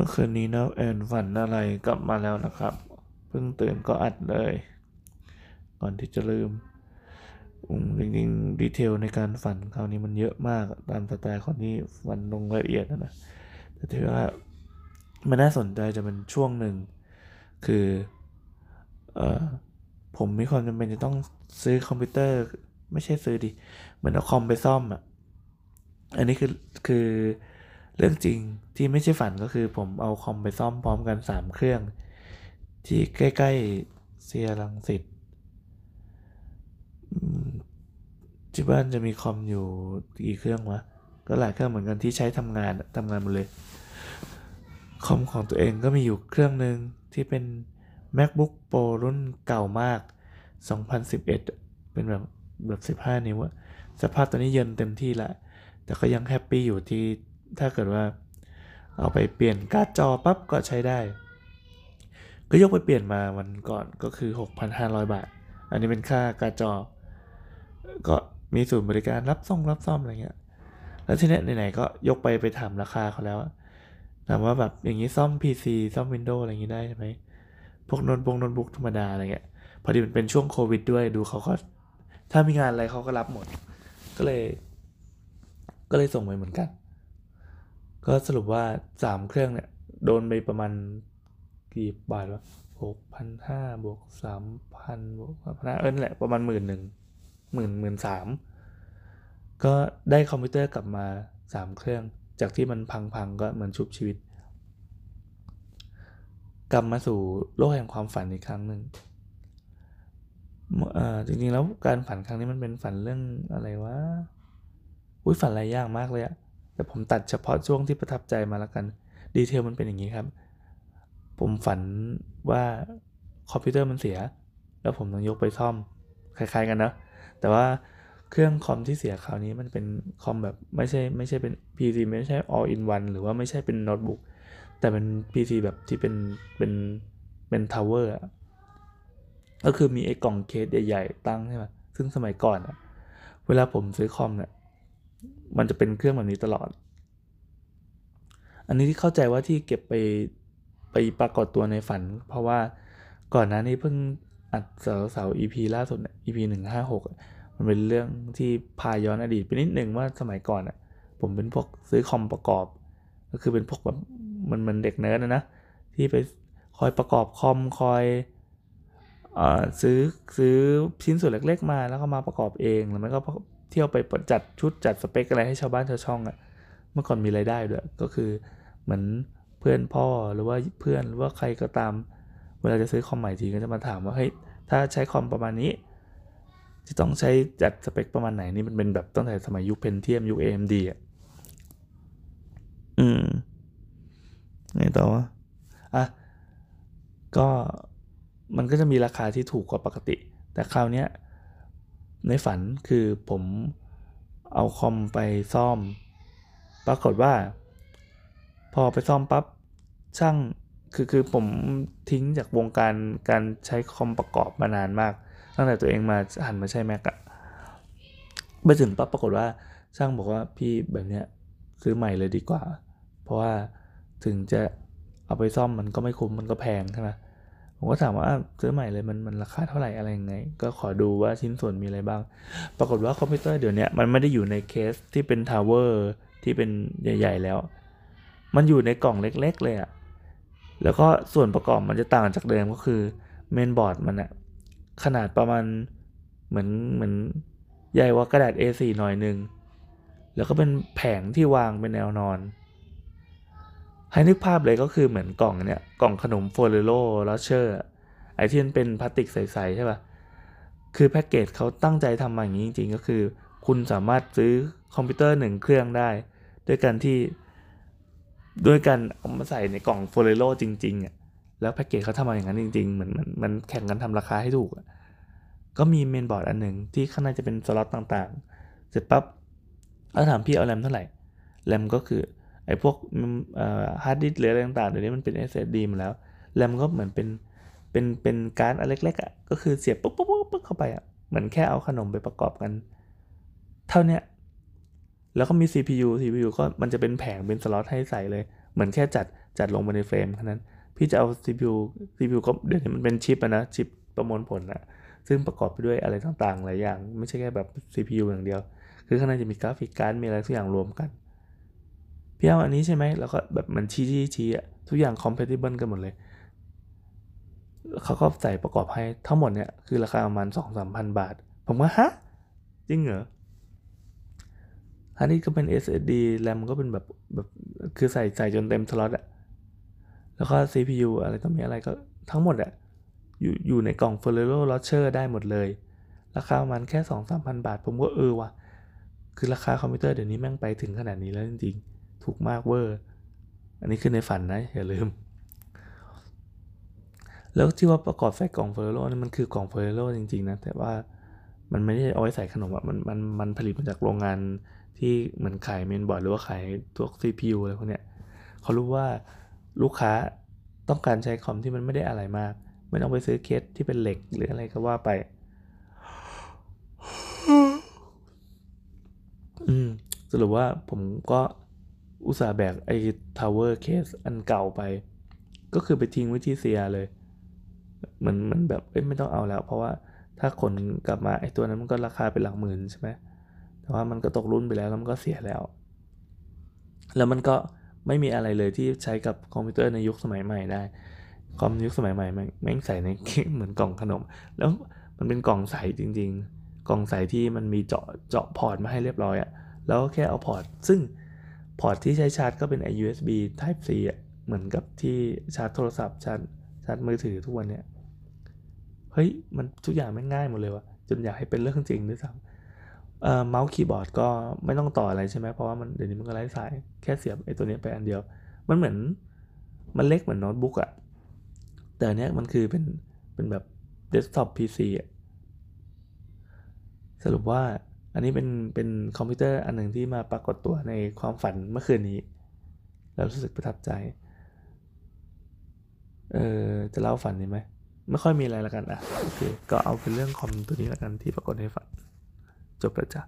มื่อคืนนี้นะแอนฝันอะไรกลับมาแล้วนะครับ เพิ่งตื่นก็อัดเลย ก่อนที่จะลืมจริงๆดีเทลในการฝันคราวนี้มันเยอะมากตามสไตล์คนที่ฝันลงรายละเอียดนะนะแต่ถือว่ามันน่าสนใจจะเป็นช่วงหนึ่ง คือเออผมมีความจำเป็นจะต้องซื้อคอมพิวเตอร์ ไม่ใช่ซื้อดิเหมือนเอาคอมไปซ่อมอะอันนี้คือคือ เรื่องจริงที่ไม่ใช่ฝันก็คือผมเอาคอมไปซ่อมพร้อมกันสามเครื่อง ที่ใกล้ๆเซียรังสิตที่บ้านจะมีคอมอยู่กี่เครื่องวะก็หลายเครื่องเหมือนกันที่ใช้ทำงานทำงานหมดเลย คอมของตัวเองก็มีอยู่เครื่องหนึ่งที่เป็น MacBook Pro รุ่นเก่ามาก 2011อะเป็นแบบแบบ 15 นิ้วอะสภาพตอนนี้เย็นเต็มที่ละ แต่ก็ยังแฮปปี้อยู่ที่ ถ้าเกิดว่าเอาไปเปลี่ยนการ์ดจอปั๊บก็ใช้ได้ ก็ยกไปเปลี่ยนมาวันก่อนก็คือ 6,500 บาท อันนี้เป็นค่าการ์ดจอ ก็มีศูนย์บริการรับส่งรับซ่อมอะไรเงี้ย แล้วทีเนี้ยไหนๆก็ยกไปไปถามราคาเขาแล้วถามว่าแบบอย่างนี้ซ่อม PC ซ่อม Windows อะไรอย่างนี้ได้ใช่ไหมพวกโน้ตบุ๊กโน้ตบุ๊กธรรมดาอะไรเงี้ย พอดีมันเป็นช่วงโควิดด้วยดูเขาก็ ถ้ามีงานอะไรเขาก็รับหมด ก็เลย ก็เลยส่งไปเหมือนกัน ก็สรุปว่าสามเครื่องเนี่ย โดนไปประมาณกี่บาทวะหกพันห้าบวกสามพันบวกสามพันห้าเออนั่นแหละประมาณหมื่นหนึ่งหมื่นหมื่นสามก็ได้คอมพิวเตอร์กลับมาสามเครื่อง จากที่มันพังๆก็เหมือนชุบชีวิต กลับมาสู่โลกแห่งความฝันอีกครั้งหนึ่งจริงๆแล้วการฝันครั้งนี้มันเป็นฝันเรื่องอะไรวะอุ้ยฝันอะไรยากมากเลยอะ แต่ผมตัดเฉพาะช่วงที่ประทับใจมาแล้วกัน detail มันเป็นอย่างนี้ครับ ผมฝันว่าคอมพิวเตอร์มันเสีย แล้วผมต้องยกไปซ่อม คล้ายๆกันเนะ แต่ว่าเครื่องคอมที่เสียคราวนี้มันเป็นคอมแบบไม่ใช่ไม่ใช่เป็น PC ไม่ใช่ all in one หรือว่าไม่ใช่เป็นโน้ตบุ๊กแต่เป็น PC แบบที่เป็นเป็นเป็น tower ก็คือมีไอ้กล่องเคสใหญ่ ๆ ตั้งใช่ไหมซึ่งสมัยก่อนอะเวลาผมซื้อคอมเนี่ย มันจะเป็นเครื่องแบบนี้ตลอด อันนี้ที่เข้าใจว่าที่เก็บไปไปปรากฏตัวในฝัน เพราะว่าก่อนหน้านี้เพิ่งอัดเสาเสา EP ล่าสุด EP หนึ่งห้าหกมันเป็นเรื่องที่พาย้อนอดีตไปนิดหนึ่งว่าสมัยก่อนอะ ผมเป็นพวกซื้อคอมประกอบ ก็คือเป็นพวกแบบมันมันเด็กเนิร์ดนะนะ ที่ไปคอยประกอบคอมคอยอ่อซื้อซื้อชิ้นส่วนเล็ก ๆ มาแล้วก็มาประกอบเองแล้วมันก็ ที่ยวไปจัดชุดจัดสเปคอะไรให้ชาวบ้านชาวช่องอะ่ะเมื่อก่อนมีรายได้ด้วยก็คือเหมือนเพื่อนพ่อหรือว่าเพื่อนหรือว่าใครก็ตาม เวลาจะซื้อคอมใหม่ทีก็จะมาถามว่าเฮ้ยถ้าใช้คอมประมาณนี้ จะต้องใช้จัดสเปคประมาณไหนนี่มันเป็นแบบตั้งแต่สมัยยุคเพนเทียมยุค AMD อะอืมไงต่อวะอะก็มันก็จะมีราคาที่ถูกกว่าปกติ แต่คราวเนี้ย ในฝันคือผมเอาคอมไปซ่อม ปรากฏว่า พอไปซ่อมปั๊บช่างคือคือผมทิ้งจากวงการการใช้คอมประกอบมานานมาก ตั้งแต่ตัวเองมาหันมาใช้ Mac อะไปถึงปั๊บปรากฏว่าช่างบอกว่าพี่แบบเนี้ยซื้อใหม่เลยดีกว่า เพราะว่าถึงจะเอาไปซ่อมมันก็ไม่คุ้มมันก็แพงใช่ไหม ผมก็ถามว่าซื้อใหม่เลยมันมันราคาเท่าไหร่อะไรยังไง ก็ขอดูว่าชิ้นส่วนมีอะไรบ้าง ปรากฏว่าคอมพิวเตอร์เดี๋ยวนี้มันไม่ได้อยู่ในเคสที่เป็น tower ที่เป็นใหญ่ ๆ แล้ว มันอยู่ในกล่องเล็ก ๆ เลยอะแล้วก็ส่วนประกอบมันจะต่างจากเดิมก็คือเมนบอร์ดมันอะขนาดประมาณเหมือนเหมือนใหญ่กว่ากระดาษ A4 หน่อยนึง แล้วก็เป็นแผงที่วางเป็นแนวนอน ให้นึกภาพเลยก็คือเหมือนกล่องเนี่ยกล่องขนม Ferrero Rocher ไอ้ที่มันเป็นพลาสติกใสๆใช่ปะ่ะคือแพ็กเกจเขาตั้งใจทำมาอย่างนี้จริงๆ ก็คือ คุณสามารถซื้อคอมพิวเตอร์หนึ่งเครื่องได้ ด้วยการที่ด้วยการเอามาใส่ในกล่อง Ferrero จริงๆอะแล้วแพ็กเกจเขาทำมาอย่างนั้นจริงๆ เหมือนมันมันแข่งกันทำราคาให้ถูกอะก็มีเมนบอร์ดอันหนึ่งที่ข้างในจะเป็นสล็อตต่างๆ เสร็จปั๊บแล้วถามพี่เอาแรมเท่าไหร่แรมก็คือ ไอ้พวกฮาร์ดดิสก์หรืออะไรต่างๆเดี๋ยวนี้มันเป็น SSD มาแล้วแรมก็เหมือนเป็นเป็นเป็นการ์ดอันเล็กๆอะก็คือเสียบปุ๊บปุ๊บปุ๊บเข้าไปอะเหมือนแค่เอาขนมไปประกอบกัน เท่าเนี้ยแล้วก็มี CPU CPU ก็มันจะเป็นแผงเป็นสล็อตให้ใส่เลย เหมือนแค่จัดจัดลงไปในเฟรมแค่นั้น พี่จะเอา CPU CPU ก็เดี๋ยวนี้มันเป็นชิปอะนะชิปประมวลผลอะซึ่งประกอบไปด้วยอะไรต่างๆ หลายอย่าง ไม่ใช่แค่แบบ CPU อย่างเดียว คือข้างในจะมีกราฟิกการ์ดมีอะไรทุกอย่างรวมกัน พี่เอาอันนี้ใช่ไหมแล้วก็แบบมันชี้ชี้ชี้อะทุกอย่าง compatible กันหมดเลย เขาก็ใส่ประกอบให้ทั้งหมดเนี่ยคือราคาประมาณสองสามพันบาท ผมว่าฮะ จริงเหรออันนี้ก็เป็น SSD RAM ก็เป็นแบบแบบคือใส่ใส่จนเต็มสล็อตอะแล้วก็ CPU อะไรก็มีอะไรก็ทั้งหมดอะอยู่อยู่ในกล่อง Ferrero Rocher ได้หมดเลย ราคาประมาณแค่สองสามพันบาท ผมก็เออว่ะ คือราคาคอมพิวเตอร์เดี๋ยวนี้แม่งไปถึงขนาดนี้แล้วจริงๆ ถูกมากเวอร์ อันนี้คือในฝันนะ อย่าลืม แล้วที่ว่าประกอบใส่กล่องเฟอร์โรนี่มันคือกล่องเฟอร์โรจริงๆนะ แต่ว่ามันไม่ได้เอาไว้ใส่ขนมอะมันมันมันผลิตมาจากโรงงานที่เหมือนขายเมนบอร์ดหรือว่าขายพวก CPU อะไรพวกเนี้ยเขารู้ว่าลูกค้าต้องการใช้คอมที่มันไม่ได้อะไรมาก ไม่ต้องไปซื้อเคสที่เป็นเหล็กหรืออะไรก็ว่าไป อืม สรุปว่าผมก็ อุตส่าห์แบกไอ้ Tower Case อันเก่าไป ก็คือไปทิ้งไว้ที่เซียเลยเหมือนมันแบบเอ้ยไม่ต้องเอาแล้ว เพราะว่าถ้าขนกลับมาไอ้ตัวนั้นมันก็ราคาเป็นหลักหมื่นใช่ไหมแต่ว่ามันก็ตกรุ่นไปแล้วแล้วมันก็เสียแล้ว แล้วมันก็ไม่มีอะไรเลยที่ใช้กับคอมพิวเตอร์ในยุคสมัยใหม่ได้คอมยุคสมัยใหม่แม่งแม่งใส่ในเหมือนกล่องขนม แล้วมันเป็นกล่องใสจริง ๆ กล่องใสที่มันมีเจาะเจาะพอร์ตมาให้เรียบร้อยอะแล้วก็แค่เอาพอร์ตซึ่ง พอร์ตที่ใช้ชาร์จก็เป็นไอ USB Type C อะเหมือนกับที่ชาร์จโทรศัพท์ชาร์จชาร์จมือถือทุกวันเนี้ยเฮ้ยมันทุกอย่างแม่งง่ายหมดเลยว่ะจนอยากให้เป็นเรื่องจริงด้วยซ้ำเอ่อเมาส์คีย์บอร์ดก็ไม่ต้องต่ออะไรใช่ไหมเพราะว่ามันเดี๋ยวนี้มันก็ไร้สายแค่เสียบไอ้ตัวนี้ไปอันเดียว มันเหมือนมันเล็กเหมือนโน้ตบุ๊กอะแต่อันเนี้ยมันคือเป็นเป็นแบบเดสก์ท็อป PC อะสรุปว่า อันนี้เป็นเป็นคอมพิวเตอร์อันหนึ่งที่มาปรากฏตัวในความฝันเมื่อคืนนี้ แล้วรู้สึกประทับใจ เออจะเล่าฝันนี้ไหมไม่ค่อยมีอะไรละกันอะโอเคก็เอาเป็นเรื่องคอมตัวนี้ละกันที่ปรากฏในฝัน จบแล้วจ้ะ